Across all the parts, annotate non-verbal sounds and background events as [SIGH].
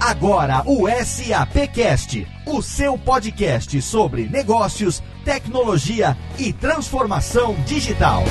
Agora o SAPcast, o seu podcast sobre negócios, tecnologia e transformação digital.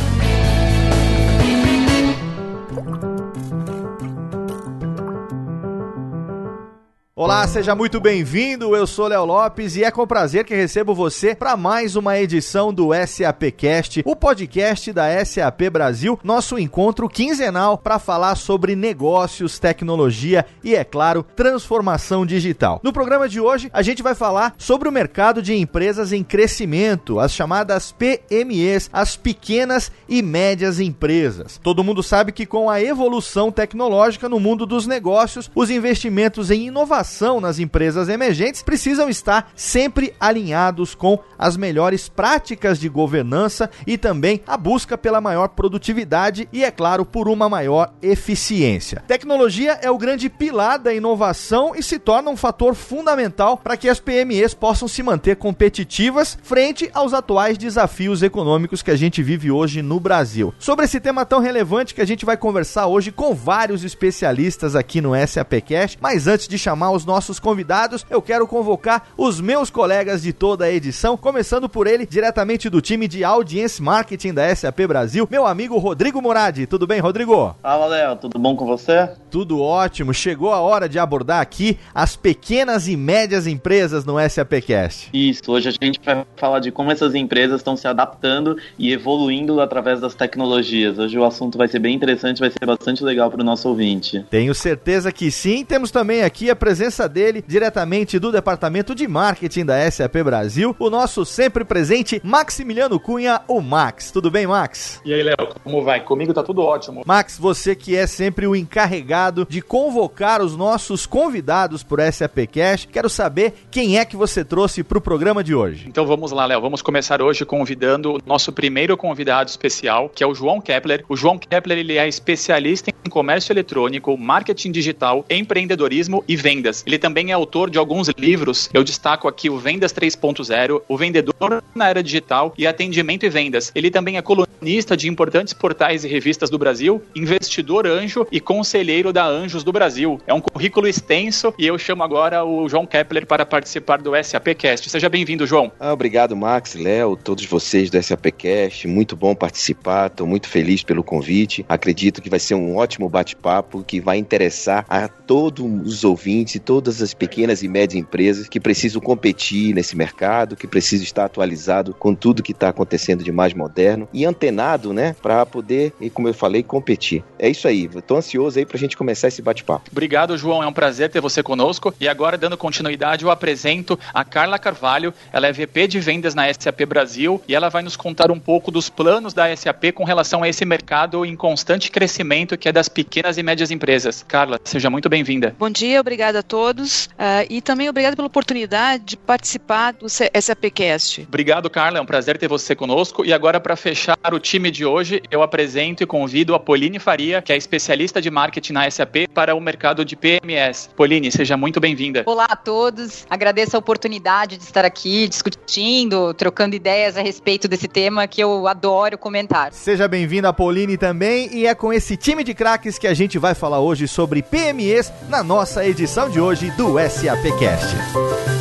Olá, seja muito bem-vindo. Eu sou Léo Lopes e é com prazer que recebo você para mais uma edição do SAPcast, o podcast da SAP Brasil, nosso encontro quinzenal para falar sobre negócios, tecnologia e, é claro, transformação digital. No programa de hoje, a gente vai falar sobre o mercado de empresas em crescimento, as chamadas PMEs, as pequenas e médias empresas. Todo mundo sabe que com a evolução tecnológica no mundo dos negócios, os investimentos em inovação inovação nas empresas emergentes precisam estar sempre alinhados com as melhores práticas de governança e também a busca pela maior produtividade e, é claro, por uma maior eficiência. Tecnologia é o grande pilar da inovação e se torna um fator fundamental para que as PMEs possam se manter competitivas frente aos atuais desafios econômicos que a gente vive hoje no Brasil. Sobre esse tema tão relevante que a gente vai conversar hoje com vários especialistas aqui no SAPcast, mas antes de chamar os nossos convidados, eu quero convocar os meus colegas de toda a edição, começando por ele, diretamente do time de Audience Marketing da SAP Brasil, meu amigo Rodrigo Moradi. Tudo bem, Rodrigo? Fala, Léo. Tudo bom com você? Tudo ótimo. Chegou a hora de abordar aqui as pequenas e médias empresas no SAPcast. Isso. Hoje a gente vai falar de como essas empresas estão se adaptando e evoluindo através das tecnologias. Hoje o assunto vai ser bem interessante, vai ser bastante legal para o nosso ouvinte. Tenho certeza que sim. Temos também aqui a presença presença dele, diretamente do departamento de marketing da SAP Brasil, o nosso sempre presente Maximiliano Cunha, o Max. Tudo bem, Max? E aí, Léo, como vai? Comigo tá tudo ótimo. Max, você que é sempre o encarregado de convocar os nossos convidados por SAP Cash, quero saber quem é que você trouxe para o programa de hoje. Então vamos lá, Léo. Vamos começar hoje convidando o nosso primeiro convidado especial, que é o João Kepler. O João Kepler ele é especialista em comércio eletrônico, marketing digital, empreendedorismo e. Vendas. Ele também é autor de alguns livros. Eu destaco aqui o Vendas 3.0, o Vendedor na Era Digital e Atendimento e Vendas. Ele também é colunista de importantes portais e revistas do Brasil, investidor anjo e conselheiro da Anjos do Brasil. É um currículo extenso e eu chamo agora o João Kepler para participar do SAPcast. Seja bem-vindo, João. Ah, obrigado, Max, Léo, todos vocês do SAPcast. Muito bom participar. Estou muito feliz pelo convite. Acredito que vai ser um ótimo bate-papo que vai interessar a todos os ouvintes todas as pequenas e médias empresas que precisam competir nesse mercado, que precisam estar atualizado com tudo que está acontecendo de mais moderno e antenado, né, para poder, como eu falei, competir. É isso aí. Estou ansioso aí para a gente começar esse bate-papo. Obrigado, João. É um prazer ter você conosco. E agora, dando continuidade, eu apresento a Carla Carvalho. Ela é VP de vendas na SAP Brasil e ela vai nos contar um pouco dos planos da SAP com relação a esse mercado em constante crescimento que é das pequenas e médias empresas. Carla, seja muito bem-vinda. Bom dia, obrigada a todos todos uh, e também obrigado pela oportunidade de participar do SAPcast. Obrigado, Carla. É um prazer ter você conosco. E agora, para fechar o time de hoje, eu apresento e convido a Pauline Faria, que é especialista de marketing na SAP para o mercado de PMS. Pauline, seja muito bem-vinda. Olá a todos. Agradeço a oportunidade de estar aqui discutindo, trocando ideias a respeito desse tema que eu adoro comentar. Seja bem-vinda, Pauline, também. E é com esse time de craques que a gente vai falar hoje sobre PMEs na nossa edição de hoje hoje do SAPcast.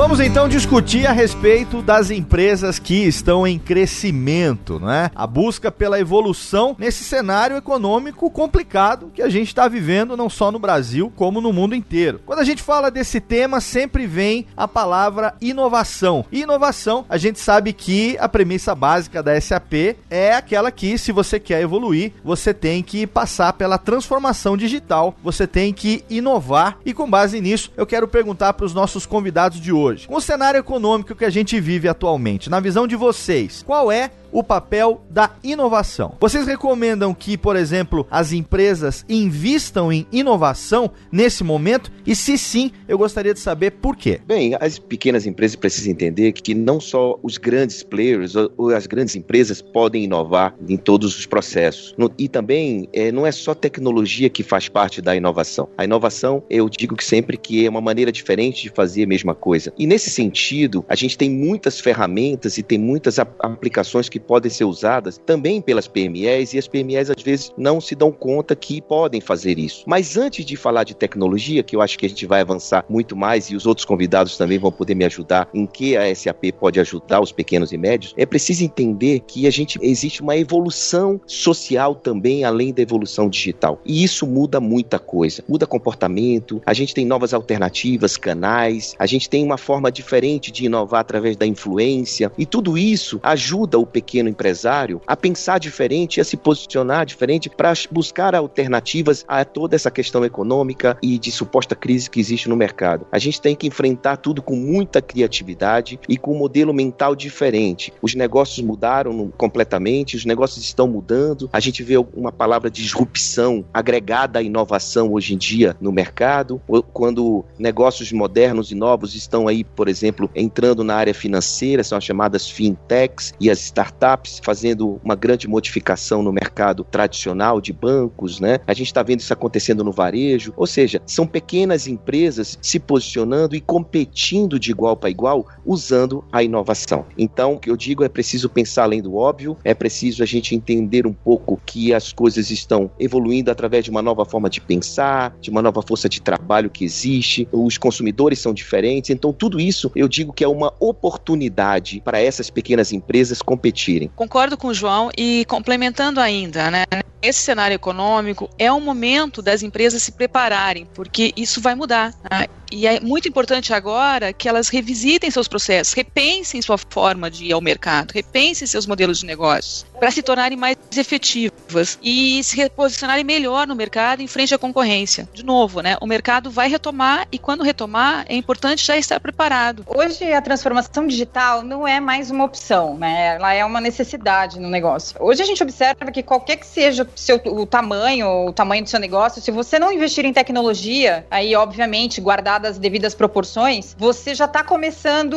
Vamos então discutir a respeito das empresas que estão em crescimento, né? A busca pela evolução nesse cenário econômico complicado que a gente está vivendo não só no Brasil como no mundo inteiro. Quando a gente fala desse tema, sempre vem a palavra inovação. E inovação, a gente sabe que a premissa básica da SAP é aquela que, se você quer evoluir, você tem que passar pela transformação digital, você tem que inovar. E com base nisso, eu quero perguntar para os nossos convidados de hoje hoje. Com o cenário econômico que a gente vive atualmente, na visão de vocês, qual é o papel da inovação. Vocês recomendam que, por exemplo, as empresas invistam em inovação nesse momento? E se sim, eu gostaria de saber por quê. Bem, as pequenas empresas precisam entender que não só os grandes players ou as grandes empresas podem inovar em todos os processos. E também é, não é só tecnologia que faz parte da inovação. A inovação, eu digo que sempre que é uma maneira diferente de fazer a mesma coisa. E nesse sentido, a gente tem muitas ferramentas e tem muitas aplicações que podem ser usadas também pelas PMEs e as PMEs às vezes não se dão conta que podem fazer isso. Mas antes de falar de tecnologia, que eu acho que a gente vai avançar muito mais e os outros convidados também vão poder me ajudar em que a SAP pode ajudar os pequenos e médios, é preciso entender que a gente existe uma evolução social também além da evolução digital. E isso muda muita coisa. Muda comportamento, a gente tem novas alternativas, canais, a gente tem uma forma diferente de inovar através da influência e tudo isso ajuda o pequeno empresário a pensar diferente a se posicionar diferente para buscar alternativas a toda essa questão econômica e de suposta crise que existe no mercado. A gente tem que enfrentar tudo com muita criatividade e com um modelo mental diferente. Os negócios mudaram completamente, os negócios estão mudando. A gente vê uma palavra disrupção agregada à inovação hoje em dia no mercado, quando negócios modernos e novos estão aí, por exemplo, entrando na área financeira, são as chamadas fintechs e as startups fazendo uma grande modificação no mercado tradicional de bancos, né? A gente está vendo isso acontecendo no varejo, ou seja, são pequenas empresas se posicionando e competindo de igual para igual usando a inovação. Então, o que eu digo é preciso pensar além do óbvio, é preciso a gente entender um pouco que as coisas estão evoluindo através de uma nova forma de pensar, de uma nova força de trabalho que existe, os consumidores são diferentes, então tudo isso eu digo que é uma oportunidade para essas pequenas empresas competirem. Concordo com o João e complementando ainda, né? Esse cenário econômico é o momento das empresas se prepararem, porque isso vai mudar. Né? E é muito importante agora que elas revisitem seus processos, repensem sua forma de ir ao mercado, repensem seus modelos de negócios, para se tornarem mais efetivas e se reposicionarem melhor no mercado em frente à concorrência. De novo, né? O mercado vai retomar e quando retomar é importante já estar preparado. Hoje a transformação digital não é mais uma opção, né? Ela é uma necessidade no negócio. Hoje a gente observa que qualquer que seja seu, o tamanho, o tamanho do seu negócio, se você não investir em tecnologia, aí obviamente guardadas as devidas proporções, você já está começando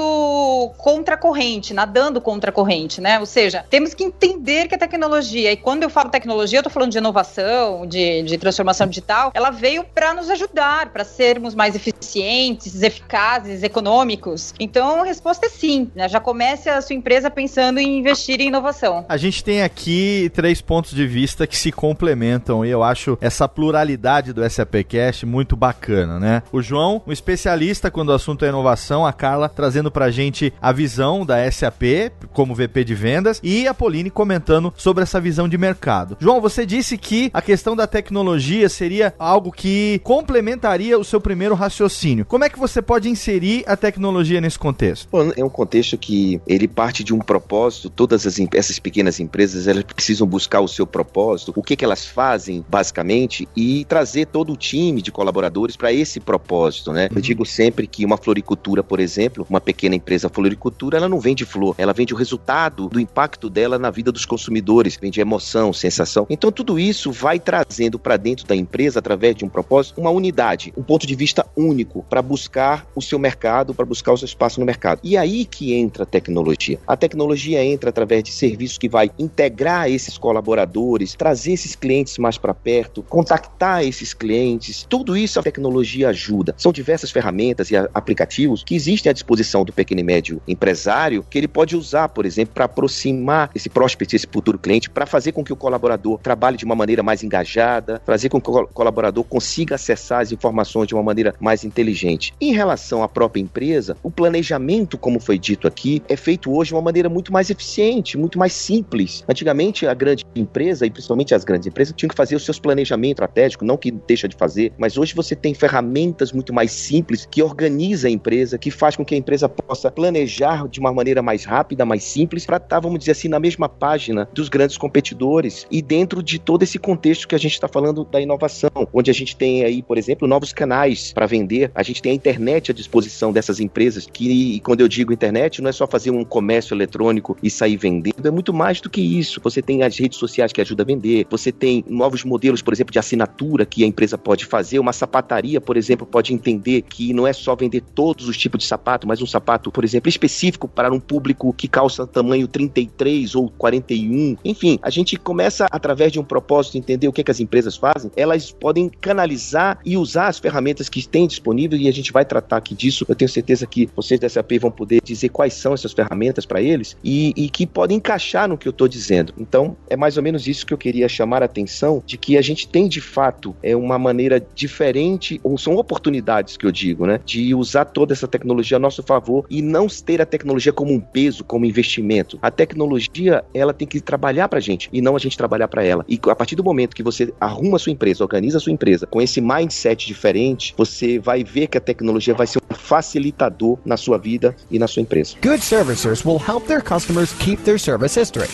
contra a corrente, nadando contra a corrente, né? Ou seja, temos que entender que a tecnologia, e quando eu falo tecnologia, eu estou falando de inovação, de, de transformação digital, ela veio para nos ajudar, para sermos mais eficientes, eficazes, econômicos. Então a resposta é sim. Né? Já comece a sua empresa pensando em investir em inovação. A gente tem aqui três pontos de vista que se complementam e eu acho essa pluralidade do SAPcast muito bacana, né? O João, um especialista quando o assunto é inovação, a Carla trazendo pra gente a visão da SAP como VP de vendas e a Pauline comentando sobre essa visão de mercado. João, você disse que a questão da tecnologia seria algo que complementaria o seu primeiro raciocínio. Como é que você pode inserir a tecnologia nesse contexto? Bom, é um contexto que ele parte de um propósito. Todas as, essas pequenas empresas elas precisam buscar o seu propósito, o que, que elas fazem basicamente e trazer todo o time de colaboradores para esse propósito, né? Eu digo sempre que uma floricultura, por exemplo, uma pequena empresa floricultura, ela não vende flor, ela vende o resultado do impacto dela na vida dos consumidores, vende emoção, sensação. Então tudo isso vai trazendo para dentro da empresa, através de um propósito, uma unidade, um ponto de vista único para buscar o seu mercado, para buscar o seu espaço no mercado. E aí que entra a tecnologia. A tecnologia entra através de serviços que vai integrar esses colaboradores, trazer esses clientes mais para perto, contactar esses clientes. Tudo isso a tecnologia ajuda. São diversas ferramentas e aplicativos que existem à disposição do pequeno e médio empresário que ele pode usar, por exemplo, para aproximar esse prospect, esse futuro cliente, para fazer com que o colaborador trabalhe de uma maneira mais engajada, fazer com que o colaborador consiga acessar as informações de uma maneira mais inteligente. Em relação à própria empresa, o planejamento, como foi dito aqui, é feito hoje de uma maneira muito mais eficiente, muito mais simples. Antigamente, a grande empresa, e principalmente as grandes empresas, tinham que fazer os seus planejamentos estratégicos, não que deixa de fazer, mas hoje você tem ferramentas muito mais simples, que organiza a empresa, que faz com que a empresa possa planejar de uma maneira mais rápida, mais simples, para estar, tá, vamos dizer assim, na mesma página dos grandes competidores e dentro de todo esse contexto que a gente está falando da inovação, onde a gente tem aí, por exemplo, novos canais para vender, a gente tem a internet à disposição dessas empresas, que quando eu digo internet, não é só fazer um comércio eletrônico e sair vendendo, é muito mais do que isso. Você tem as redes sociais que ajudam a vender, você tem novos modelos, por exemplo, de assinatura que a empresa pode fazer, uma sapataria, por exemplo, pode entender que não é só vender todos os tipos de sapato, mas um sapato, por exemplo, específico para um público que calça tamanho 33 ou 41. Enfim, a gente começa através de um propósito entender o que, é que as empresas fazem, elas podem canalizar e usar as ferramentas que têm disponível e a gente vai tratar aqui disso. Eu tenho certeza que vocês da SAP vão poder dizer quais são essas ferramentas para eles e, e, que podem encaixar no que eu estou dizendo. Então, é mais ou menos isso que eu queria chamar a atenção de que a gente tem de fato é uma maneira diferente, ou são oportunidades que eu digo, né, de usar toda essa tecnologia a nosso favor e não ter a tecnologia como um peso, como investimento. A tecnologia, ela tem que trabalhar para a gente e não a gente trabalhar para ela. E a partir do momento que você arruma a sua empresa, organiza a sua empresa com esse mindset diferente, você vai ver que a tecnologia vai ser um facilitador na sua vida e na sua empresa. Good servicers will help their customers keep their service history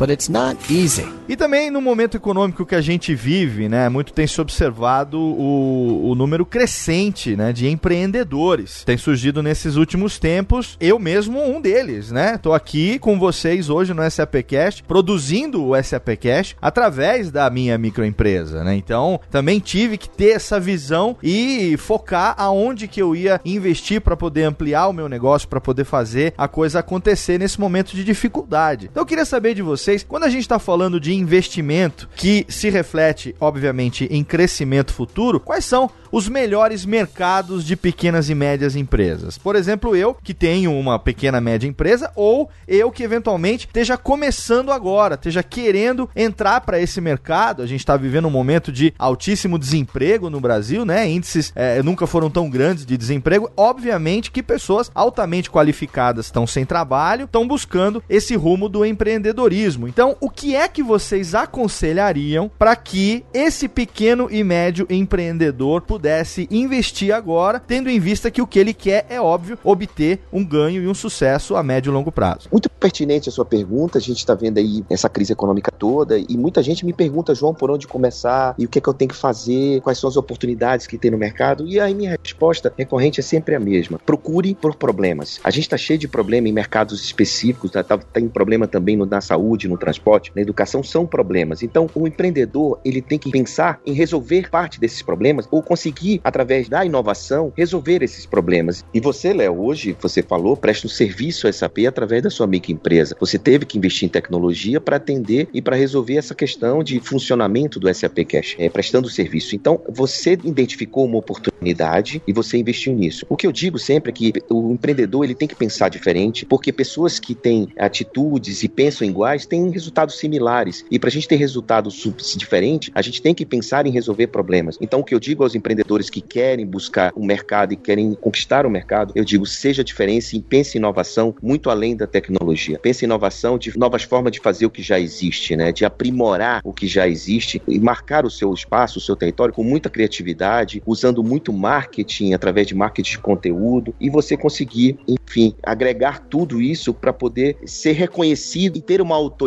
but it's not easy. E também no momento econômico que a gente vive, né, muito tem se observado o, o número crescente, né, de empreendedores. Tem surgido nesses últimos tempos, eu mesmo um deles, né? Tô aqui com vocês hoje no SAPcast, produzindo o SAPcast através da minha microempresa, né? Então, também tive que ter essa visão e focar aonde que eu ia investir para poder ampliar o meu negócio, para poder fazer a coisa acontecer nesse momento de dificuldade. Então, eu queria saber de vocês vocês, quando a gente está falando de investimento que se reflete, obviamente, em crescimento futuro, quais são os melhores mercados de pequenas e médias empresas. Por exemplo, eu que tenho uma pequena média empresa ou eu que eventualmente esteja começando agora, esteja querendo entrar para esse mercado. A gente está vivendo um momento de altíssimo desemprego no Brasil, né? Índices é, nunca foram tão grandes de desemprego. Obviamente que pessoas altamente qualificadas estão sem trabalho, estão buscando esse rumo do empreendedorismo. Então, o que é que vocês aconselhariam para que esse pequeno e médio empreendedor pudesse pudesse investir agora, tendo em vista que o que ele quer é óbvio obter um ganho e um sucesso a médio e longo prazo. Muito pertinente a sua pergunta. A gente está vendo aí essa crise econômica toda e muita gente me pergunta, João, por onde começar e o que é que eu tenho que fazer, quais são as oportunidades que tem no mercado. E aí minha resposta recorrente é sempre a mesma: procure por problemas. A gente está cheio de problema em mercados específicos, tá, tá, tem problema também no, na saúde, no transporte, na educação, são problemas. Então o empreendedor ele tem que pensar em resolver parte desses problemas ou conseguir através da inovação, resolver esses problemas. E você, Léo, hoje, você falou, presta um serviço à SAP através da sua microempresa. Você teve que investir em tecnologia para atender e para resolver essa questão de funcionamento do SAP Cash, é, prestando serviço. Então, você identificou uma oportunidade e você investiu nisso. O que eu digo sempre é que o empreendedor ele tem que pensar diferente, porque pessoas que têm atitudes e pensam iguais têm resultados similares. E para a gente ter resultados diferentes, a gente tem que pensar em resolver problemas. Então, o que eu digo aos empreendedores que querem buscar o mercado e querem conquistar o mercado, eu digo, seja diferença e pense em inovação muito além da tecnologia. Pense em inovação de novas formas de fazer o que já existe, né? De aprimorar o que já existe e marcar o seu espaço, o seu território com muita criatividade, usando muito marketing através de marketing de conteúdo e você conseguir, enfim, agregar tudo isso para poder ser reconhecido e ter uma autoridade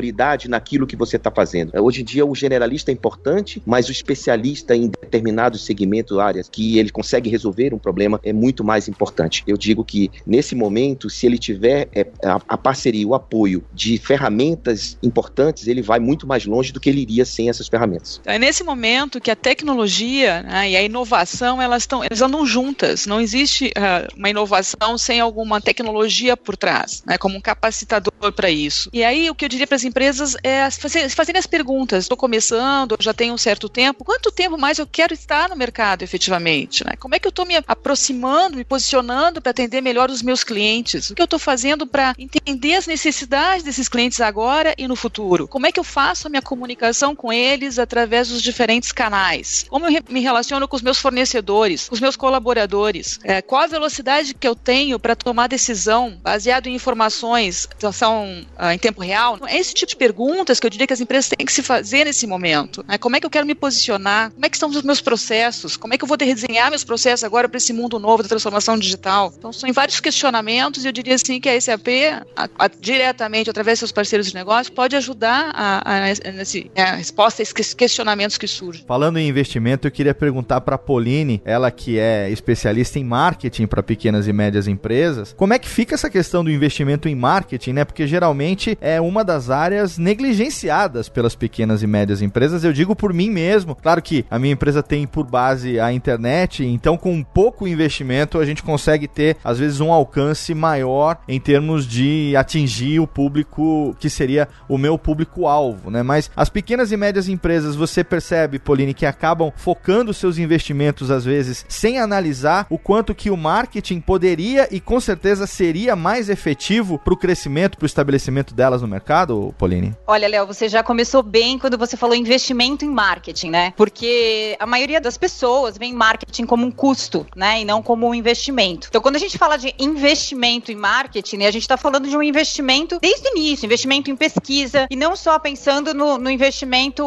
naquilo que você está fazendo. Hoje em dia o generalista é importante, mas o especialista em determinados segmentos áreas que ele consegue resolver um problema é muito mais importante. Eu digo que nesse momento, se ele tiver é, a, a, parceria, o apoio de ferramentas importantes, ele vai muito mais longe do que ele iria sem essas ferramentas. É nesse momento que a tecnologia né, e a inovação elas estão elas andam juntas. Não existe uh, uma inovação sem alguma tecnologia por trás, né, como um capacitador para isso. E aí o que eu diria para empresas é fazer, fazerem as perguntas. Estou começando, já tenho um certo tempo. Quanto tempo mais eu quero estar no mercado? efetivamente? Né? Como é que eu estou me aproximando, me posicionando para atender melhor os meus clientes? O que eu estou fazendo para entender as necessidades desses clientes agora e no futuro? Como é que eu faço a minha comunicação com eles através dos diferentes canais? Como eu me relaciono com os meus fornecedores, com os meus colaboradores? É, qual a velocidade que eu tenho para tomar decisão baseado em informações que são ah, em tempo real? É esse tipo de perguntas que eu diria que as empresas têm que se fazer nesse momento. Né? Como é que eu quero me posicionar? Como é que estão os meus processos? Como é que eu vou redesenhar meus processos agora para esse mundo novo da transformação digital? Então, são vários questionamentos e eu diria assim que a SAP, a, a, diretamente, através de seus parceiros de negócio, pode ajudar a, a, nesse, a resposta a esses questionamentos que surgem. Falando em investimento, eu queria perguntar para a Pauline, ela que é especialista em marketing para pequenas e médias empresas, como é que fica essa questão do investimento em marketing, né? Porque geralmente é uma das áreas negligenciadas pelas pequenas e médias empresas. Eu digo por mim mesmo. Claro que a minha empresa tem por base a internet, então com pouco investimento a gente consegue ter às vezes um alcance maior em termos de atingir o público que seria o meu público-alvo, né? Mas as pequenas e médias empresas, você percebe, Pauline, que acabam focando seus investimentos às vezes sem analisar o quanto que o marketing poderia e com certeza seria mais efetivo para o crescimento, para o estabelecimento delas no mercado, Pauline? Olha, Léo, você já começou bem quando você falou investimento em marketing, né? Porque a maioria das pessoas vê marketing como um custo, né? E não como um investimento. Então, quando a gente fala de investimento em marketing, né, a gente está falando de um investimento desde o início, investimento em pesquisa, e não só pensando no, no investimento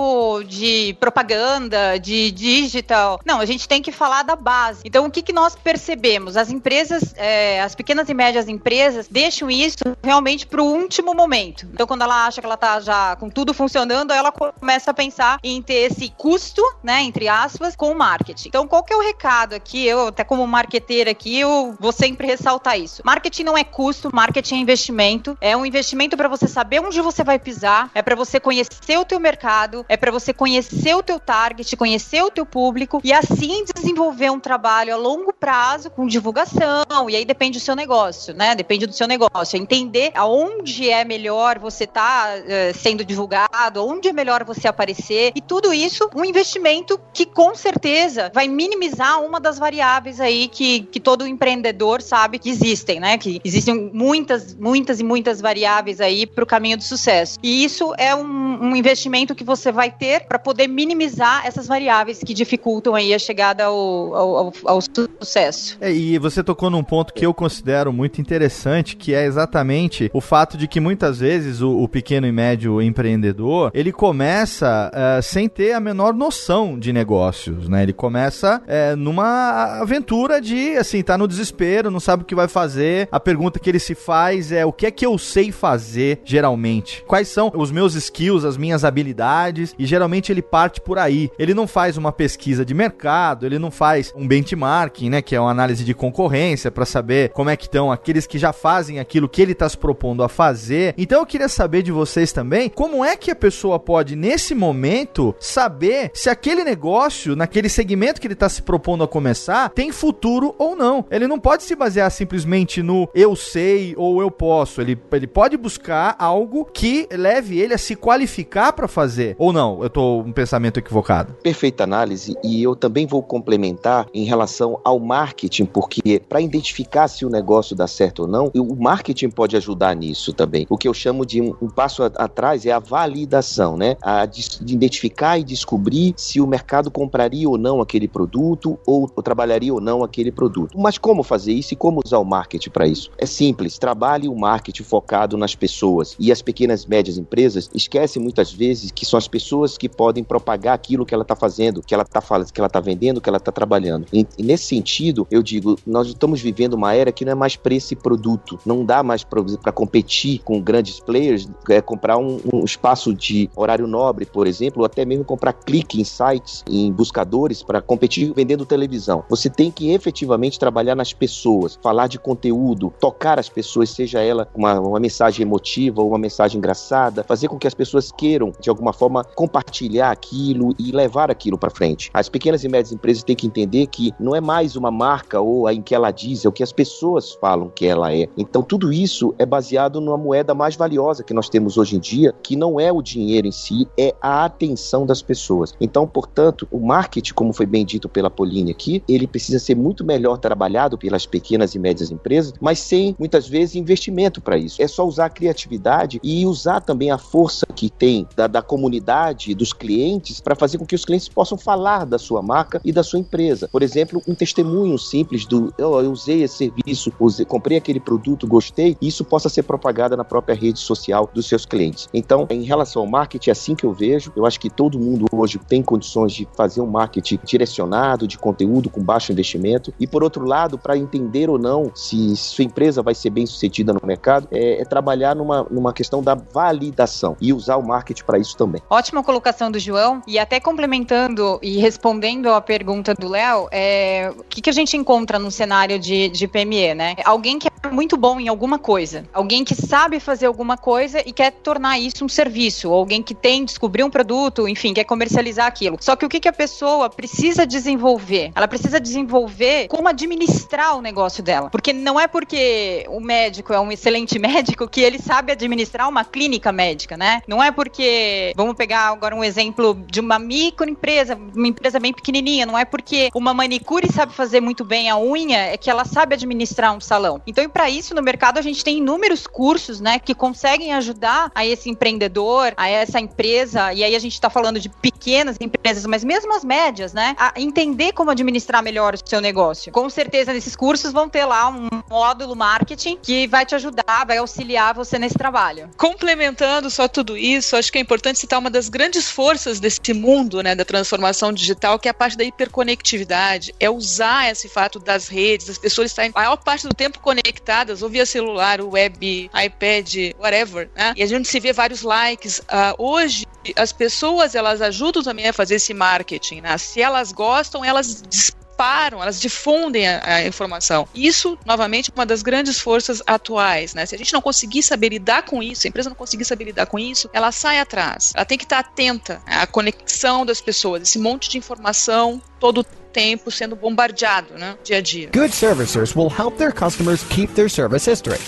de propaganda, de digital. Não, a gente tem que falar da base. Então, o que, que nós percebemos? As empresas, é, as pequenas e médias empresas, deixam isso realmente para o último momento. Então, quando ela acha que ela está já com tudo funcionando, ela começa a pensar em ter esse custo, né, entre aspas, com o marketing. Então, qual que é o recado aqui? Eu, até como marqueteira aqui, eu vou sempre ressaltar isso. Marketing não é custo, marketing é investimento. É um investimento para você saber onde você vai pisar, é para você conhecer o teu mercado, é para você conhecer o teu target, conhecer o teu público e assim desenvolver um trabalho a longo prazo com divulgação. E aí depende do seu negócio, né? Depende do seu negócio. É entender aonde é melhor você estar tá, uh, sendo divulgado, onde é melhor você aparecer e tudo isso um investimento que com certeza vai minimizar uma das variáveis aí que, que todo empreendedor sabe que existem, né? Que existem muitas, muitas e muitas variáveis aí para o caminho do sucesso. E isso é um, um investimento que você vai ter para poder minimizar essas variáveis que dificultam aí a chegada ao, ao, ao sucesso. É, e você tocou num ponto que eu considero muito interessante, que é exatamente o fato de que muitas vezes o, o pequeno e médio empreendedor ele começa uh, sem ter a menor noção de negócios, né? Ele começa uh, numa aventura de assim tá no desespero, não sabe o que vai fazer. A pergunta que ele se faz é o que é que eu sei fazer geralmente? Quais são os meus skills, as minhas habilidades? E geralmente ele parte por aí. Ele não faz uma pesquisa de mercado, ele não faz um benchmarking, né, que é uma análise de concorrência para saber como é que estão aqueles que já fazem aquilo que ele está se propondo a fazer. Então eu queria saber de vocês também, como é que a pessoa pode nesse momento saber se aquele negócio, naquele segmento que ele está se propondo a começar, tem futuro ou não. Ele não pode se basear simplesmente no eu sei ou eu posso. Ele, ele pode buscar algo que leve ele a se qualificar para fazer. Ou não? Eu tô um pensamento equivocado. Perfeita análise e eu também vou complementar em relação ao marketing, porque para identificar se o negócio dá certo ou não, o marketing pode ajudar nisso também. O que eu chamo de um, um passo a, atrás é a validação, né? A de, de identificar e descobrir se o mercado compraria ou não aquele produto ou, ou trabalharia ou não aquele produto. Mas como fazer isso e como usar o marketing para isso? É simples, trabalhe o marketing focado nas pessoas. E as pequenas e médias empresas esquecem muitas vezes que são as pessoas que podem propagar aquilo que ela está fazendo, que ela está que ela está vendendo, que ela está trabalhando. E, e, nesse sentido, eu digo, nós estamos vivendo uma era que não é mais preço e produto. Não dá mais para competir com grandes players, é comprar um, um, espaço de horário nobre, por exemplo, ou até mesmo comprar clique em sites, em buscadores para competir vendendo televisão. Você tem que efetivamente trabalhar nas pessoas, falar de conteúdo, tocar as pessoas, seja ela uma, uma mensagem emotiva ou uma mensagem engraçada, fazer com que as pessoas queiram de alguma forma compartilhar aquilo e levar aquilo para frente. As pequenas e médias empresas têm que entender que não é mais uma marca ou em que ela diz, é o que as pessoas falam que ela é. Então tudo isso é baseado numa moeda mais valiosa que nós temos hoje em dia, que não é o dinheiro em si, é a atenção das pessoas. Então, portanto, o marketing, como foi bem dito pela Pauline aqui, ele precisa ser muito melhor trabalhado pelas pequenas e médias empresas, mas sem muitas vezes investimento para isso. É só usar a criatividade e usar também a força que tem da, da comunidade, dos clientes, para fazer com que os clientes possam falar da sua marca e da sua empresa. Por exemplo, um testemunho simples do eu, usei esse serviço, usei, comprei aquele produto, gostei, isso possa ser propagado na própria rede social dos seus clientes. Então, em relação ao marketing, é assim que eu vejo. Eu acho que todo mundo hoje tem condições de fazer um marketing direcionado, de conteúdo com baixo investimento. E por outro lado, para entender ou não se sua empresa vai ser bem sucedida no mercado, é, é trabalhar numa, numa questão da validação e usar o marketing para isso também. Ótima colocação do João. E até complementando e respondendo a pergunta do Léo, é, o que, que a gente encontra no cenário de, de PME, né? Alguém que muito bom em alguma coisa, alguém que sabe fazer alguma coisa e quer tornar isso um serviço, ou alguém que tem, descobriu um produto, enfim, quer comercializar aquilo. Só que o que, que a pessoa precisa desenvolver? Ela precisa desenvolver como administrar o negócio dela. Porque não é porque o médico é um excelente [LAUGHS] médico que ele sabe administrar uma clínica médica, né? Não é porque, vamos pegar agora um exemplo de uma microempresa, uma empresa bem pequenininha, não é porque uma manicure sabe fazer muito bem a unha, é que ela sabe administrar um salão. Então, para isso, no mercado, a gente tem inúmeros cursos, né, que conseguem ajudar a esse empreendedor, a essa empresa, e aí a gente está falando de pequenas empresas, mas mesmo as médias, né, a entender como administrar melhor o seu negócio. Com certeza, nesses cursos vão ter lá um módulo marketing que vai te ajudar, vai auxiliar você nesse trabalho. Complementando só tudo isso, acho que é importante citar uma das grandes forças desse mundo, né, da transformação digital, que é a parte da hiperconectividade, é usar esse fato das redes, as pessoas estarem a maior parte do tempo conectadas, ou via celular, web, iPad, whatever, né? E a gente se vê vários likes. Uh, hoje, as pessoas, elas ajudam também a fazer esse marketing, né? Se elas gostam, elas disparam, elas difundem a, a, informação. Isso, novamente, é uma das grandes forças atuais, né? Se a gente não conseguir saber lidar com isso, a empresa não conseguir saber lidar com isso, ela sai atrás. Ela tem que estar atenta à conexão das pessoas, esse monte de informação todo tempo sendo bombardeado, né, dia a dia. Good servicers will help their customers keep their service history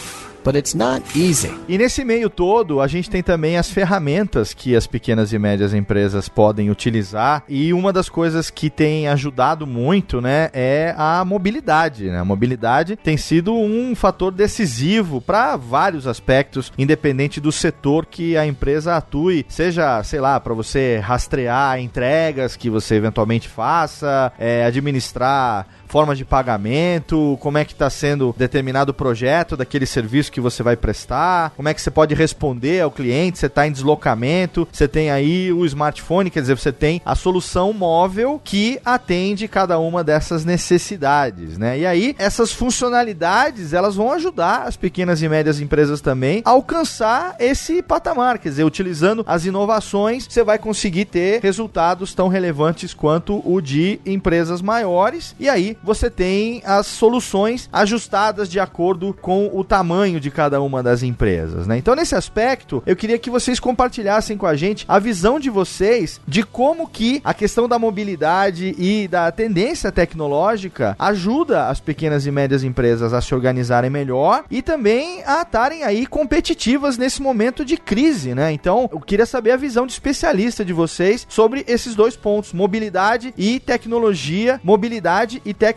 but it's not easy. E nesse meio todo, a gente tem também as ferramentas que as pequenas e médias empresas podem utilizar. E uma das coisas que tem ajudado muito, né, é a mobilidade. Né? A mobilidade tem sido um fator decisivo para vários aspectos, independente do setor que a empresa atue, seja, sei lá, para você rastrear entregas que você eventualmente faça, é, administrar formas de pagamento, como é que está sendo determinado projeto daquele serviço que você vai prestar, como é que você pode responder ao cliente, você está em deslocamento, você tem aí o smartphone, quer dizer, você tem a solução móvel que atende cada uma dessas necessidades, né? E aí, essas funcionalidades, elas vão ajudar as pequenas e médias empresas também a alcançar esse patamar, quer dizer, utilizando as inovações, você vai conseguir ter resultados tão relevantes quanto o de empresas maiores, e aí você tem as soluções ajustadas de acordo com o tamanho de cada uma das empresas, né? Então, nesse aspecto, eu queria que vocês compartilhassem com a gente a visão de vocês de como que a questão da mobilidade e da tendência tecnológica ajuda as pequenas e médias empresas a se organizarem melhor e também a estarem aí competitivas nesse momento de crise, né? Então, eu queria saber a visão de especialista de vocês sobre esses dois pontos, mobilidade e tecnologia, mobilidade e tecnologia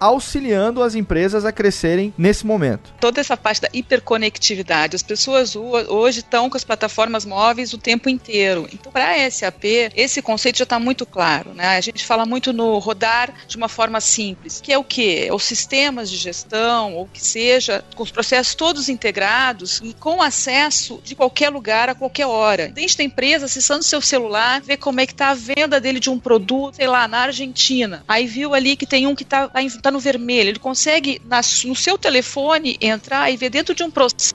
auxiliando as empresas a crescerem nesse momento. Toda essa parte da hiperconectividade, as pessoas hoje estão com as plataformas móveis o tempo inteiro. Então, para a SAP, esse conceito já está muito claro. Né? A gente fala muito no rodar de uma forma simples, que é o que? É os sistemas de gestão, ou que seja, com os processos todos integrados e com acesso de qualquer lugar a qualquer hora. Dentro da empresa, acessando seu celular, ver como é que está a venda dele de um produto, sei lá, na Argentina. Aí viu ali que tem tem que está tá no vermelho. Ele consegue, no seu telefone, entrar e ver dentro de um processo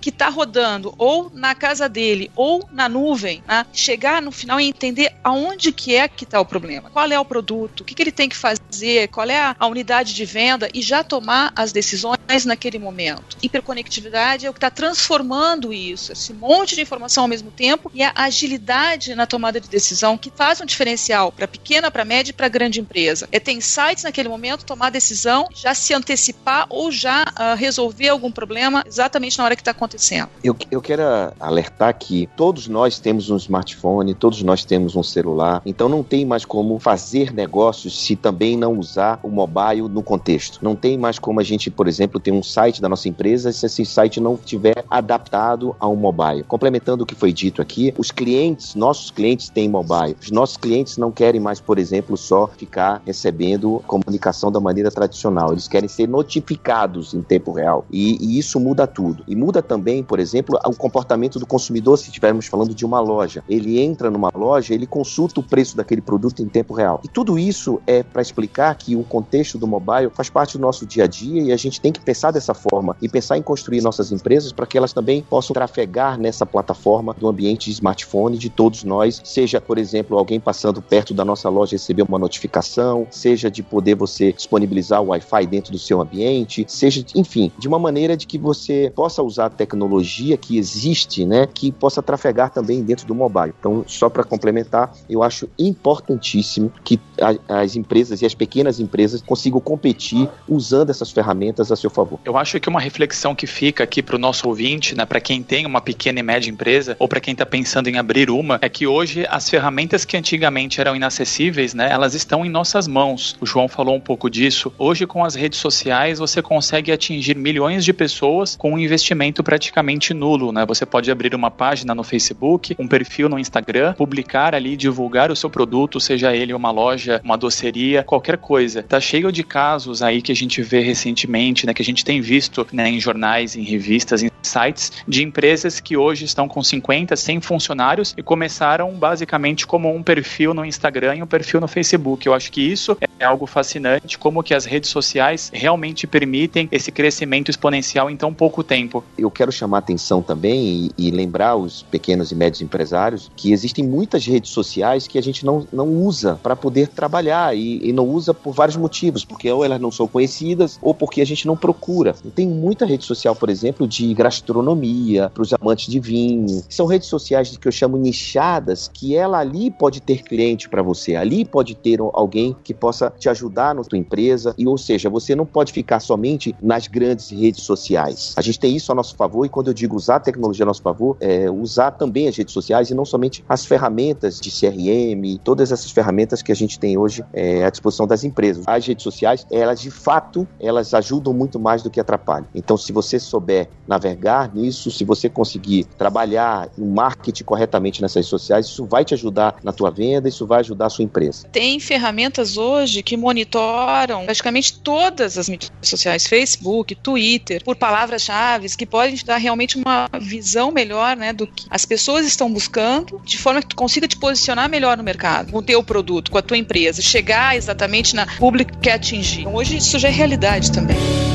que está rodando ou na casa dele ou na nuvem, né? chegar no final e entender aonde que é que está o problema, qual é o produto, o que, que ele tem que fazer, qual é a, a unidade de venda e já tomar as decisões naquele momento. Hiperconectividade é o que está transformando isso, esse monte de informação ao mesmo tempo e a agilidade na tomada de decisão que faz um diferencial para pequena, para média e para grande empresa. É ter insights naquele momento, tomar decisão, já se antecipar ou já uh, resolver algum problema exatamente na hora que está acontecendo. Eu, eu quero alertar que todos nós temos um smartphone, todos nós temos um celular, então não tem mais como fazer negócios se também não usar o mobile no contexto. Não tem mais como a gente, por exemplo, ter um site da nossa empresa se esse site não estiver adaptado a um mobile. Complementando o que foi dito aqui, os clientes, nossos clientes têm mobile. Os nossos clientes não querem mais, por exemplo, só ficar recebendo comunicação da maneira tradicional. Eles querem ser notificados em tempo real. E, e isso muda tudo. E muda também, por exemplo, o comportamento do consumidor se estivermos falando de uma loja. Ele entra numa loja, ele consulta o preço daquele produto em tempo real. E tudo isso é para explicar que o contexto do mobile faz parte do nosso dia a dia e a gente tem que pensar dessa forma e pensar em construir nossas empresas para que elas também possam trafegar nessa plataforma do ambiente de smartphone de todos nós, seja, por exemplo, alguém passando perto da nossa loja receber uma notificação, seja de poder você disponibilizar o Wi-Fi dentro do seu ambiente, seja, enfim, de uma maneira de que você possa usar a tecnologia que existe, né, que possa trafegar também dentro do mobile. Então, só para complementar, eu acho importantíssimo que a, as empresas e as pequenas empresas consigam competir usando essas ferramentas a seu favor. Eu acho que uma reflexão que fica aqui para o nosso ouvinte, né, para quem tem uma pequena e média empresa ou para quem está pensando em abrir uma, é que hoje as ferramentas que antigamente eram inacessíveis, né, elas estão em nossas mãos. O João falou um pouco disso. Hoje com as redes sociais você consegue atingir milhões de pessoas com um investimento praticamente nulo, né? Você pode abrir uma página no Facebook, um perfil no Instagram, publicar ali, divulgar o seu produto, seja ele uma loja, uma doceria, qualquer coisa. Tá cheio de casos aí que a gente vê recentemente, né, que a gente tem visto né, em jornais, em revistas, em sites de empresas que hoje estão com 50, 100 funcionários e começaram basicamente como um perfil no Instagram e um perfil no Facebook. Eu acho que isso é algo fascinante, como que as redes sociais realmente permitem esse crescimento exponencial em tão pouco tempo. Eu quero chamar atenção também e, e lembrar os pequenos e médios empresários que existem muitas redes sociais que a gente não, não usa para poder trabalhar e, e, não usa por vários motivos, porque ou elas não são conhecidas ou porque a gente não procura. Tem muita rede social, por exemplo, de gastronomia, para os amantes de vinho. São redes sociais que eu chamo nichadas, que ela ali pode ter cliente para você, ali pode ter alguém que possa te ajudar na tua empresa, e ou seja, você não pode ficar somente nas grandes redes sociais. A gente tem isso a nosso favor, e quando eu digo usar a tecnologia a nosso favor, é usar também as redes sociais e não somente as ferramentas de CRM, todas essas ferramentas que a gente tem hoje é, à disposição das empresas. As redes sociais, elas de fato, elas ajudam muito mais do que atrapalham. Então, se você souber navegar nisso, se você conseguir trabalhar no marketing corretamente nessas redes sociais, isso vai te ajudar na tua venda, isso vai ajudar a sua empresa. Tem ferramentas hoje que monitoram praticamente todas as mídias sociais, Facebook, Twitter, por palavras-chave, que podem te dar realmente uma visão melhor né, do que as pessoas estão buscando, de forma que tu consiga te posicionar melhor no mercado, com o teu produto, com a tua empresa, chegar exatamente na público que quer atingir. Então, hoje isso já é realidade também.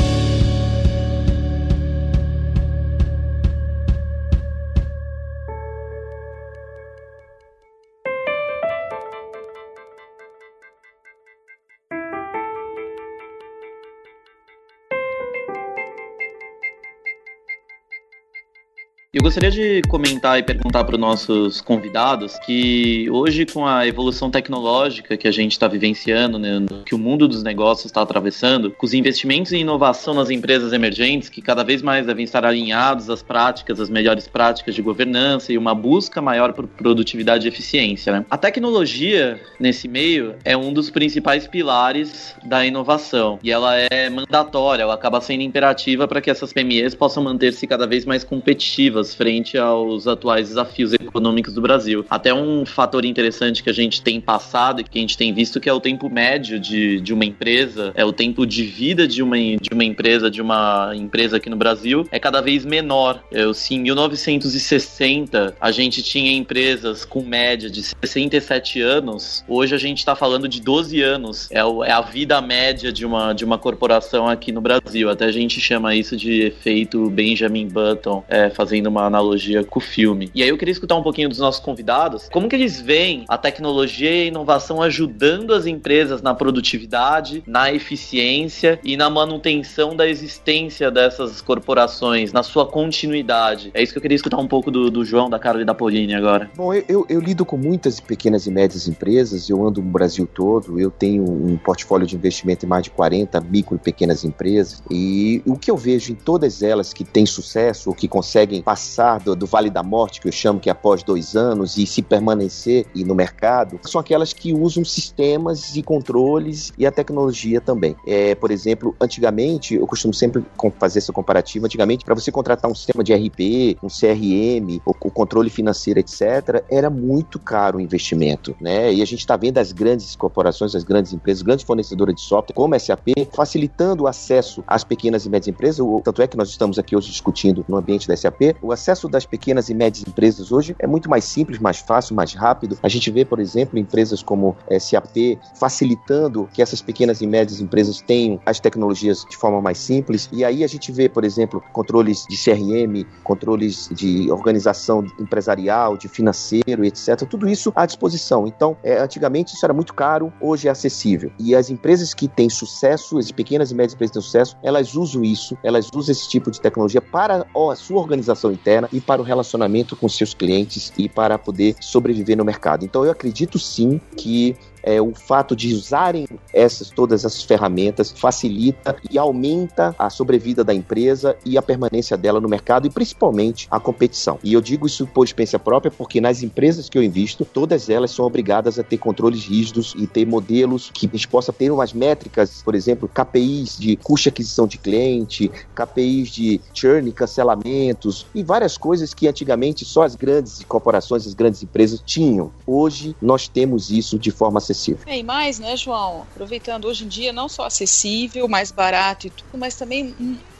Eu gostaria de comentar e perguntar para os nossos convidados que hoje, com a evolução tecnológica que a gente está vivenciando, né, que o mundo dos negócios está atravessando, com os investimentos em inovação nas empresas emergentes, que cada vez mais devem estar alinhados às práticas, às melhores práticas de governança e uma busca maior por produtividade e eficiência. Né? A tecnologia, nesse meio, é um dos principais pilares da inovação e ela é mandatória, ela acaba sendo imperativa para que essas PMEs possam manter-se cada vez mais competitivas frente aos atuais desafios econômicos do Brasil. Até um fator interessante que a gente tem passado e que a gente tem visto que é o tempo médio de, de uma empresa, é o tempo de vida de uma, de uma empresa, de uma empresa aqui no Brasil, é cada vez menor. Eu, sim, em 1960 a gente tinha empresas com média de 67 anos, hoje a gente está falando de 12 anos. É, o, é a vida média de uma, de uma corporação aqui no Brasil. Até a gente chama isso de efeito Benjamin Button, é, fazendo uma uma analogia com o filme. E aí eu queria escutar um pouquinho dos nossos convidados, como que eles veem a tecnologia e a inovação ajudando as empresas na produtividade, na eficiência e na manutenção da existência dessas corporações, na sua continuidade. É isso que eu queria escutar um pouco do, do João, da Carla e da Pauline agora. Bom, eu, eu, eu lido com muitas pequenas e médias empresas, eu ando no Brasil todo, eu tenho um portfólio de investimento em mais de 40 micro e pequenas empresas, e o que eu vejo em todas elas que têm sucesso, ou que conseguem passar do, do Vale da Morte, que eu chamo que é após dois anos, e se permanecer e no mercado, são aquelas que usam sistemas e controles e a tecnologia também. É, por exemplo, antigamente, eu costumo sempre fazer essa comparativa, antigamente, para você contratar um sistema de RP, um CRM, o, o controle financeiro, etc., era muito caro o investimento, né? E a gente está vendo as grandes corporações, as grandes empresas, grandes fornecedoras de software, como a SAP, facilitando o acesso às pequenas e médias empresas. O, tanto é que nós estamos aqui hoje discutindo no ambiente da SAP, o acesso das pequenas e médias empresas hoje é muito mais simples, mais fácil, mais rápido. A gente vê, por exemplo, empresas como SAP facilitando que essas pequenas e médias empresas tenham as tecnologias de forma mais simples. E aí a gente vê, por exemplo, controles de CRM, controles de organização empresarial, de financeiro, etc. Tudo isso à disposição. Então, é, antigamente isso era muito caro, hoje é acessível. E as empresas que têm sucesso, as pequenas e médias empresas que têm sucesso, elas usam isso, elas usam esse tipo de tecnologia para a sua organização interna e para o relacionamento com seus clientes e para poder sobreviver no mercado. Então, eu acredito sim que é, o fato de usarem essas todas essas ferramentas facilita e aumenta a sobrevida da empresa e a permanência dela no mercado e principalmente a competição. E eu digo isso por experiência própria porque nas empresas que eu invisto, todas elas são obrigadas a ter controles rígidos e ter modelos que a gente possa ter umas métricas, por exemplo, KPIs de custo de aquisição de cliente, KPIs de churn, cancelamentos e várias coisas que antigamente só as grandes corporações, as grandes empresas tinham. Hoje nós temos isso de forma acessível acessível. É, e mais, né, João? Aproveitando hoje em dia, não só acessível, mais barato e tudo, mas também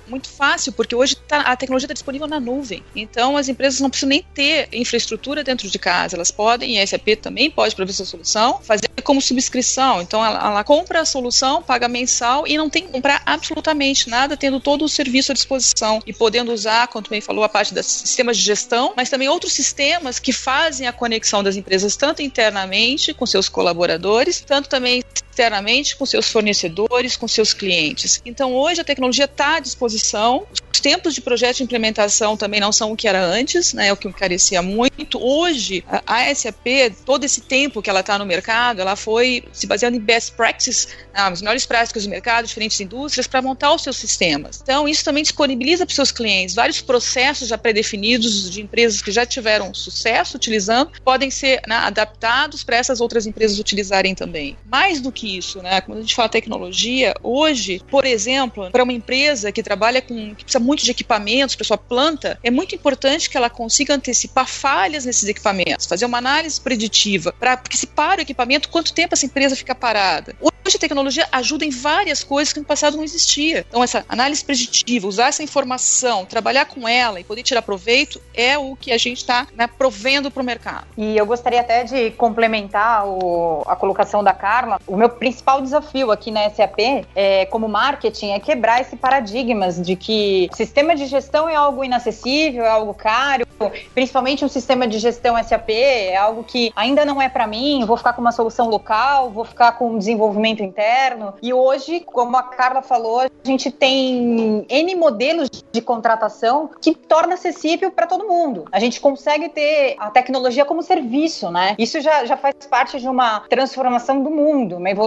muito fácil, porque hoje tá, a tecnologia está disponível na nuvem. Então as empresas não precisam nem ter infraestrutura dentro de casa, elas podem, e a SAP também pode prover essa solução, fazer como subscrição. Então ela, ela, compra a solução, paga mensal e não tem que comprar absolutamente nada, tendo todo o serviço à disposição e podendo usar, como também falou, a parte dos sistemas de gestão, mas também outros sistemas que fazem a conexão das empresas tanto internamente com seus colaboradores, tanto também externamente com seus fornecedores, com seus clientes. Então hoje a tecnologia está à disposição. Os tempos de projeto de implementação também não são o que era antes, né, o que encarecia muito. Hoje, a SAP, todo esse tempo que ela está no mercado, ela foi se baseando em best practices, ah, as melhores práticas do mercado, diferentes indústrias, para montar os seus sistemas. Então, isso também disponibiliza para os seus clientes vários processos já pré-definidos de empresas que já tiveram sucesso utilizando, podem ser né, adaptados para essas outras empresas utilizarem também. Mais do que isso, né, quando a gente fala tecnologia, hoje, por exemplo, para uma empresa que trabalha com que precisa muito de equipamentos para sua planta, é muito importante que ela consiga antecipar falhas nesses equipamentos, fazer uma análise preditiva, para porque se para o equipamento, quanto tempo essa empresa fica parada. Hoje a tecnologia ajuda em várias coisas que no passado não existia. Então essa análise preditiva, usar essa informação, trabalhar com ela e poder tirar proveito é o que a gente está né, provendo para o mercado. E eu gostaria até de complementar o, a colocação da Carla. O meu principal desafio aqui na SAP, é, como marketing, é quebrar esse paradigma de que sistema de gestão é algo inacessível, é algo caro, principalmente um sistema de gestão SAP é algo que ainda não é para mim, vou ficar com uma solução local, vou ficar com um desenvolvimento interno. E hoje, como a Carla falou, a gente tem N modelos de contratação que torna acessível para todo mundo. A gente consegue ter a tecnologia como serviço, né? Isso já, já faz parte de uma transformação do mundo, uma evolução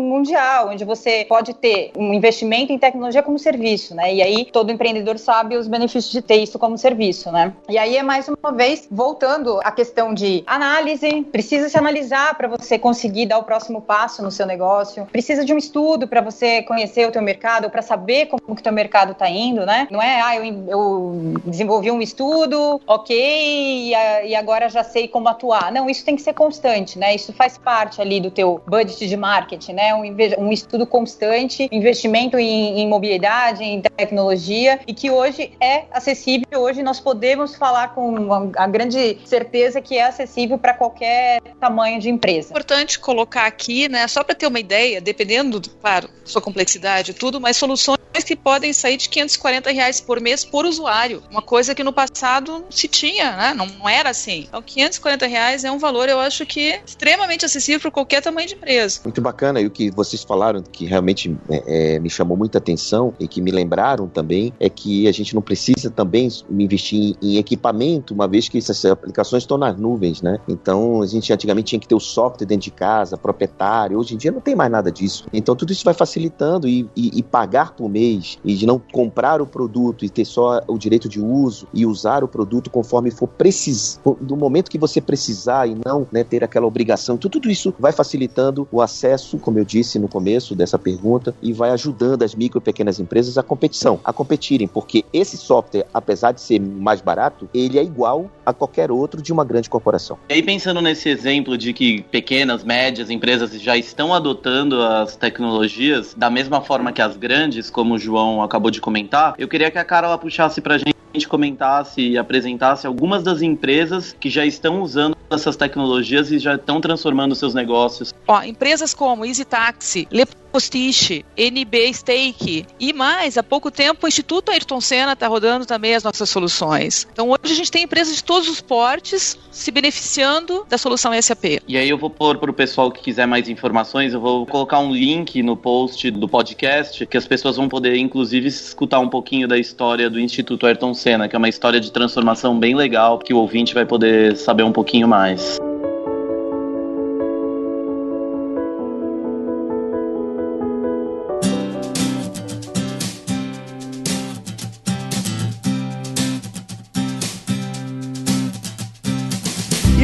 mundial, onde você pode ter um investimento em tecnologia como serviço, né? E aí todo empreendedor sabe os benefícios de ter isso como serviço, né? E aí é mais uma vez voltando à questão de análise, precisa se analisar para você conseguir dar o próximo passo no seu negócio, precisa de um estudo para você conhecer o teu mercado, para saber como que o teu mercado está indo, né? Não é, ah, eu, eu desenvolvi um estudo, ok, e, e agora já sei como atuar. Não, isso tem que ser constante, né? Isso faz parte ali do teu budget de marketing, né? Um, um estudo constante, investimento em, em mobilidade, em tecnologia, e que hoje é acessível. Hoje nós podemos falar com a grande certeza que é acessível para qualquer tamanho de empresa. Importante colocar aqui, né, só para ter uma ideia, dependendo, claro, sua complexidade e tudo, mas soluções que podem sair de 540 reais por mês por usuário. Uma coisa que no passado se tinha, né? Não, não era assim. Então, 540 reais é um valor, eu acho que extremamente acessível para qualquer tamanho de empresa. Muito bacana. E o que vocês falaram, que realmente é, é, me chamou muita atenção e que me lembraram também, é que a gente não precisa também investir em, em equipamento, uma vez que essas aplicações estão nas nuvens, né? Então, a gente antigamente tinha que ter o software dentro de casa, proprietário. Hoje em dia não tem mais nada disso. Então, tudo isso vai facilitando e, e, e pagar por mês e de não comprar o produto e ter só o direito de uso e usar o produto conforme for preciso, do momento que você precisar e não né, ter aquela obrigação. Tudo, tudo isso vai facilitando o acesso, como eu disse no começo dessa pergunta, e vai ajudando as micro e pequenas empresas a competição, a competirem, porque esse software, apesar de ser mais barato, ele é igual a qualquer outro de uma grande corporação. E aí pensando nesse exemplo de que pequenas, médias empresas já estão adotando as tecnologias da mesma forma que as grandes, como o João acabou de comentar, eu queria que a Carol puxasse pra gente comentasse e apresentasse algumas das empresas que já estão usando essas tecnologias e já estão transformando seus negócios. Ó, empresas como Easy Taxi, Postiche, NB Stake e mais, há pouco tempo o Instituto Ayrton Senna está rodando também as nossas soluções. Então hoje a gente tem empresas de todos os portes se beneficiando da solução SAP. E aí eu vou pôr para o pessoal que quiser mais informações, eu vou colocar um link no post do podcast que as pessoas vão poder inclusive escutar um pouquinho da história do Instituto Ayrton Senna, que é uma história de transformação bem legal que o ouvinte vai poder saber um pouquinho mais.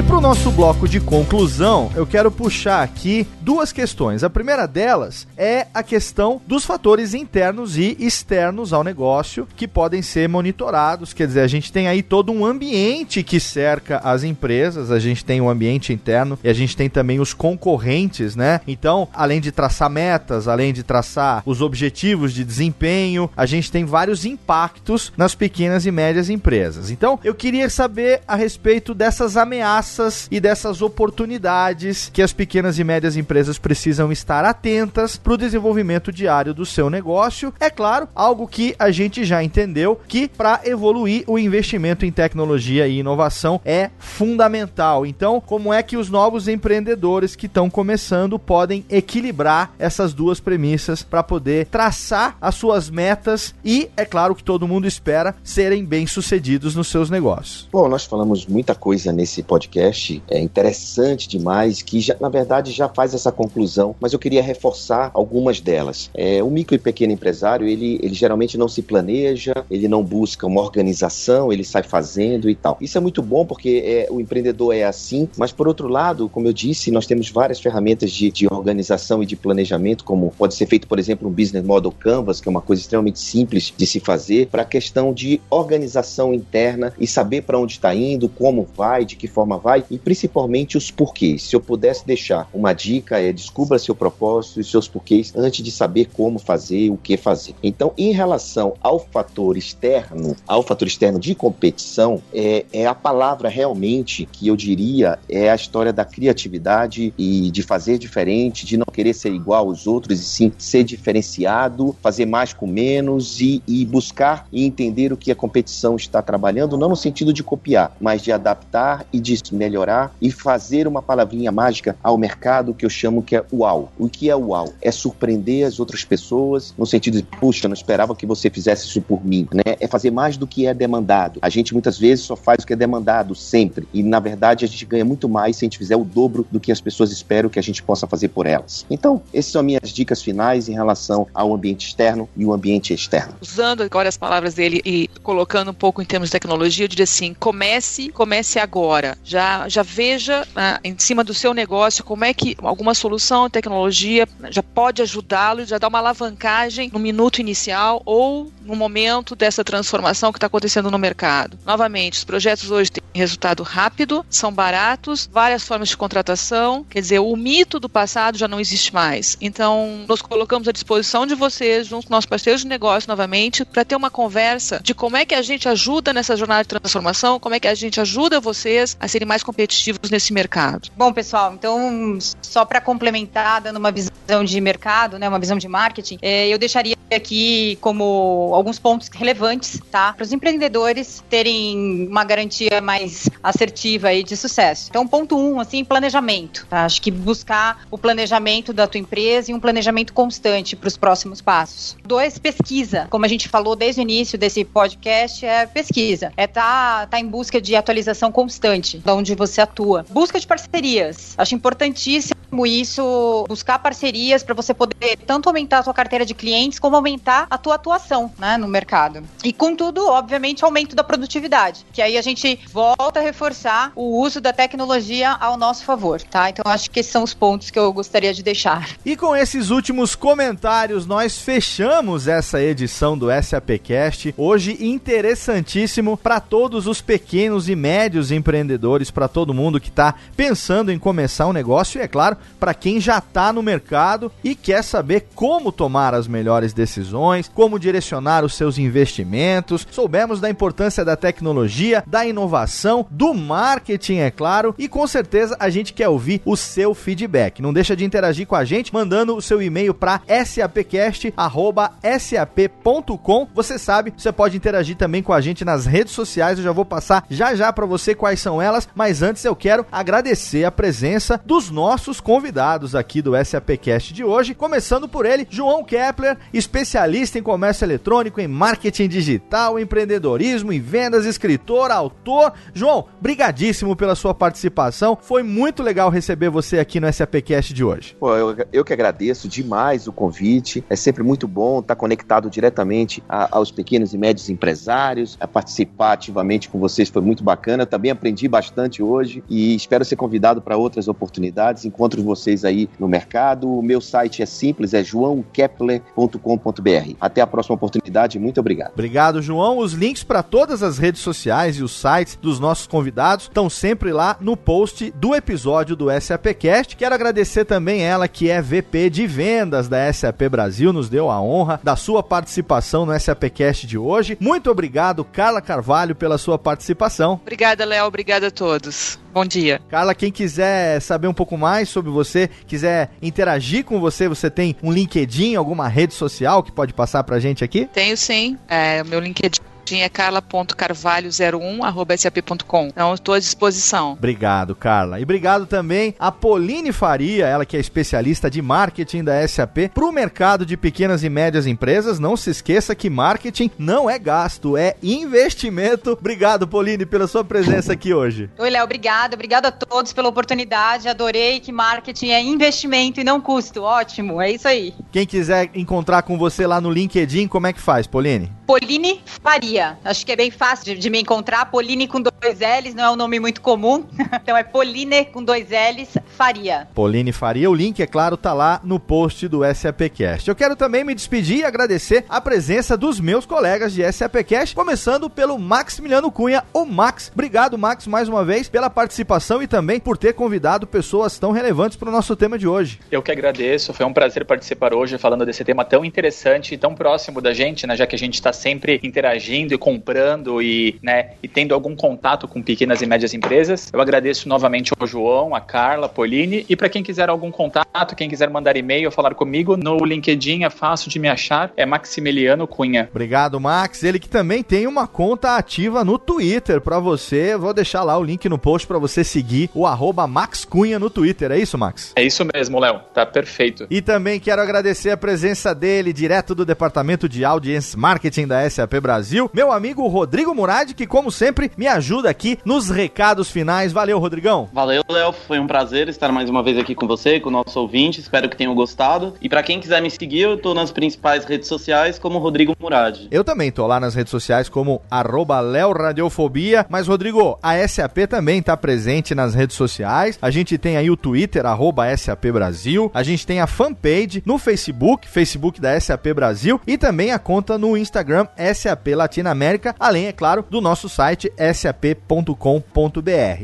Para o nosso bloco de conclusão, eu quero puxar aqui duas questões. A primeira delas é a questão dos fatores internos e externos ao negócio que podem ser monitorados. Quer dizer, a gente tem aí todo um ambiente que cerca as empresas, a gente tem o um ambiente interno e a gente tem também os concorrentes, né? Então, além de traçar metas, além de traçar os objetivos de desempenho, a gente tem vários impactos nas pequenas e médias empresas. Então, eu queria saber a respeito dessas ameaças e dessas oportunidades que as pequenas e médias empresas precisam estar atentas para o desenvolvimento diário do seu negócio. É claro, algo que a gente já entendeu que para evoluir o investimento em tecnologia e inovação é fundamental. Então, como é que os novos empreendedores que estão começando podem equilibrar essas duas premissas para poder traçar as suas metas e, é claro que todo mundo espera, serem bem-sucedidos nos seus negócios? Bom, nós falamos muita coisa nesse podcast podcast é interessante demais, que já, na verdade já faz essa conclusão, mas eu queria reforçar algumas delas. É, o micro e pequeno empresário, ele, ele geralmente não se planeja, ele não busca uma organização, ele sai fazendo e tal. Isso é muito bom porque é, o empreendedor é assim, mas por outro lado, como eu disse, nós temos várias ferramentas de, de organização e de planejamento, como pode ser feito, por exemplo, um Business Model Canvas, que é uma coisa extremamente simples de se fazer, para a questão de organização interna e saber para onde está indo, como vai, de que forma vai, e principalmente os porquês. Se eu pudesse deixar uma dica é descubra seu propósito e seus porquês antes de saber como fazer, o que fazer. Então, em relação ao fator externo, ao fator externo de competição, é, é a palavra realmente que eu diria é a história da criatividade e de fazer diferente, de não querer ser igual aos outros e sim ser diferenciado, fazer mais com menos e, e buscar e entender o que a competição está trabalhando, não no sentido de copiar, mas de adaptar e de melhorar e fazer uma palavrinha mágica ao mercado que eu chamo que é uau. O que é uau? É surpreender as outras pessoas no sentido de, puxa, não esperava que você fizesse isso por mim, né? É fazer mais do que é demandado. A gente muitas vezes só faz o que é demandado sempre e na verdade a gente ganha muito mais se a gente fizer o dobro do que as pessoas esperam que a gente possa fazer por elas. Então, essas são minhas dicas finais em relação ao ambiente externo e o ambiente externo. Usando agora as palavras dele e colocando um pouco em termos de tecnologia, eu diria assim: comece, comece agora. Já já, veja né, em cima do seu negócio como é que alguma solução, tecnologia já pode ajudá-lo, já dá uma alavancagem no minuto inicial ou no momento dessa transformação que está acontecendo no mercado. Novamente, os projetos hoje têm resultado rápido, são baratos, várias formas de contratação, quer dizer, o mito do passado já não existe mais. Então, nós colocamos à disposição de vocês, junto com nossos parceiros de negócio novamente, para ter uma conversa de como é que a gente ajuda nessa jornada de transformação, como é que a gente ajuda vocês a serem mais competitivos nesse mercado. Bom, pessoal, então, só para complementar, dando uma visão de mercado, né, uma visão de marketing, é, eu deixaria aqui como alguns pontos relevantes, tá? Para os empreendedores terem uma garantia mais assertiva aí de sucesso. Então, ponto um, assim, planejamento. Tá? Acho que buscar o planejamento da tua empresa e um planejamento constante para os próximos passos. Dois, pesquisa. Como a gente falou desde o início desse podcast, é pesquisa. É tá, tá em busca de atualização constante de onde você atua. Busca de parcerias. Acho importantíssimo isso, buscar parcerias para você poder tanto aumentar a sua carteira de clientes como aumentar a tua atuação né, no mercado. E contudo, obviamente, aumento da produtividade, que aí a gente volta a reforçar o uso da tecnologia ao nosso favor, tá? Então acho que esses são os pontos que eu gostaria de deixar. E com esses últimos comentários, nós fechamos essa edição do SAPcast. Hoje interessantíssimo para todos os pequenos e médios empreendedores, para todo mundo que está pensando em começar um negócio e é claro, para quem já está no mercado e quer saber como tomar as melhores decisões, como direcionar os seus investimentos. Soubemos da importância da tecnologia, da inovação, do marketing, é claro, e com certeza a gente quer ouvir o seu feedback. Não deixa de interagir com a gente mandando o seu e-mail para sapcast@sap.com. Você sabe, você pode interagir também com a gente nas redes sociais. Eu já vou passar já já para você quais são elas, mas antes eu quero agradecer a presença dos nossos convidados aqui do SAPcast de hoje, começando por ele, João Kepler, especialista em comércio eletrônico, em marketing digital, empreendedorismo e vendas, escritor, autor. João, brigadíssimo pela sua participação. Foi muito legal receber você aqui no SAPcast de hoje. Pô, eu, eu que agradeço demais o convite. É sempre muito bom estar conectado diretamente a, aos pequenos e médios empresários, a participar ativamente com vocês foi muito bacana. Eu também aprendi bastante hoje e espero ser convidado para outras oportunidades. Encontro vocês aí no mercado. O meu site é simples, é joaokepler.com.br. Até a próxima oportunidade, muito obrigado. Obrigado, João. Os links para todas as redes sociais e os sites dos nossos convidados estão sempre lá no post do episódio do SAPcast. Quero agradecer também ela que é VP de vendas da SAP Brasil, nos deu a honra da sua participação no SAPcast de hoje. Muito obrigado, Carla Carvalho, pela sua participação. Obrigada, Léo. Obrigada a todos. Bom dia. Carla, quem quiser saber um pouco mais sobre você, quiser interagir com você, você tem um LinkedIn, alguma rede social que pode passar pra gente aqui? Tenho sim. É, meu LinkedIn é carla.carvalho01.sap.com. Então, estou à disposição. Obrigado, Carla. E obrigado também a Pauline Faria, ela que é especialista de marketing da SAP, para o mercado de pequenas e médias empresas. Não se esqueça que marketing não é gasto, é investimento. Obrigado, Pauline, pela sua presença aqui hoje. Oi, Léo, obrigado. Obrigado a todos pela oportunidade. Adorei que marketing é investimento e não custo. Ótimo, é isso aí. Quem quiser encontrar com você lá no LinkedIn, como é que faz, Pauline? Pauline Faria. Acho que é bem fácil de, de, me encontrar. Pauline com dois L's, não é um nome muito comum. [LAUGHS] então é Pauline com dois L's Faria. Pauline Faria. O link, é claro, tá lá no post do SAPcast. Eu quero também me despedir e agradecer a presença dos meus colegas de SAPcast, começando pelo Maximiliano Cunha, o Max. Obrigado, Max, mais uma vez pela participação e também por ter convidado pessoas tão relevantes para o nosso tema de hoje. Eu que agradeço. Foi um prazer participar hoje falando desse tema tão interessante e tão próximo da gente, né? Já que a gente está sempre interagindo e comprando e, né, e tendo algum contato com pequenas e médias empresas. Eu agradeço novamente ao João, a Carla, a Pauline e para quem quiser algum contato, quem quiser mandar e-mail ou falar comigo, no LinkedIn é fácil de me achar, é Maximiliano Cunha. Obrigado, Max. Ele que também tem uma conta ativa no Twitter para você. Vou deixar lá o link no post para você seguir o arroba Max Cunha no Twitter. É isso, Max? É isso mesmo, Léo. Tá perfeito. E também quero agradecer a presença dele, direto do Departamento de Audience Marketing da SAP Brasil, meu amigo Rodrigo Murad, que como sempre me ajuda aqui nos recados finais. Valeu, Rodrigão. Valeu, Léo. Foi um prazer estar mais uma vez aqui com você, com o nosso ouvinte. Espero que tenham gostado. E para quem quiser me seguir, eu tô nas principais redes sociais como Rodrigo Murad. Eu também tô lá nas redes sociais como arroba Radiofobia. Mas, Rodrigo, a SAP também tá presente nas redes sociais. A gente tem aí o Twitter, arroba SAP Brasil. A gente tem a fanpage no Facebook, Facebook da SAP Brasil. E também a conta no Instagram, SAP América, além, é claro, do nosso site sap.com.br.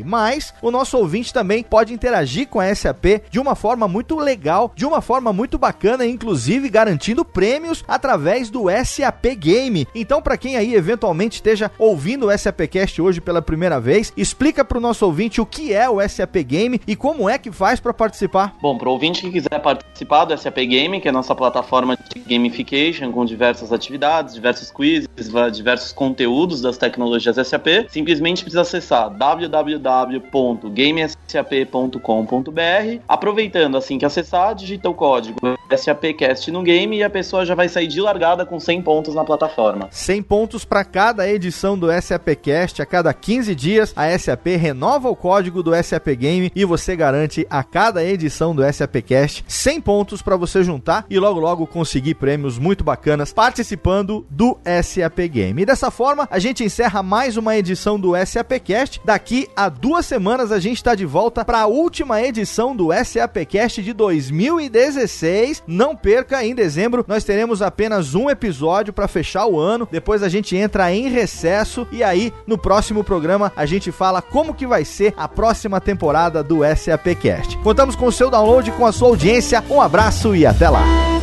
Mas o nosso ouvinte também pode interagir com a SAP de uma forma muito legal, de uma forma muito bacana, inclusive garantindo prêmios através do SAP Game. Então, para quem aí eventualmente esteja ouvindo o SAPcast hoje pela primeira vez, explica para o nosso ouvinte o que é o SAP Game e como é que faz para participar. Bom, para o ouvinte que quiser participar do SAP Game, que é a nossa plataforma de gamification com diversas atividades, diversos quizzes, diversos conteúdos das tecnologias SAP, simplesmente precisa acessar www.gamesap.com.br. Aproveitando assim que acessar, digita o código SAPcast no game e a pessoa já vai sair de largada com 100 pontos na plataforma. 100 pontos para cada edição do SAPcast, a cada 15 dias a SAP renova o código do SAP Game e você garante a cada edição do SAPcast 100 pontos para você juntar e logo logo conseguir prêmios muito bacanas participando do SAP Game. E dessa forma, a gente encerra mais uma edição do SAPcast. Daqui a duas semanas a gente está de volta para a última edição do SAPcast de 2016. Não perca, em dezembro nós teremos apenas um episódio para fechar o ano. Depois a gente entra em recesso e aí no próximo programa a gente fala como que vai ser a próxima temporada do SAPcast. Contamos com o seu download, com a sua audiência. Um abraço e até lá.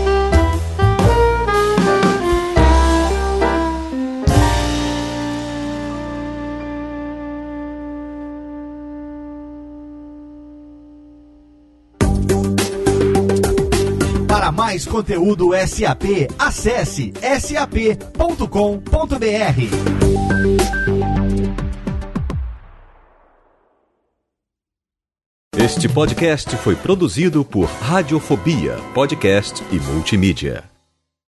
Mais conteúdo SAP, acesse sap.com.br. Este podcast foi produzido por Radiofobia, podcast e multimídia.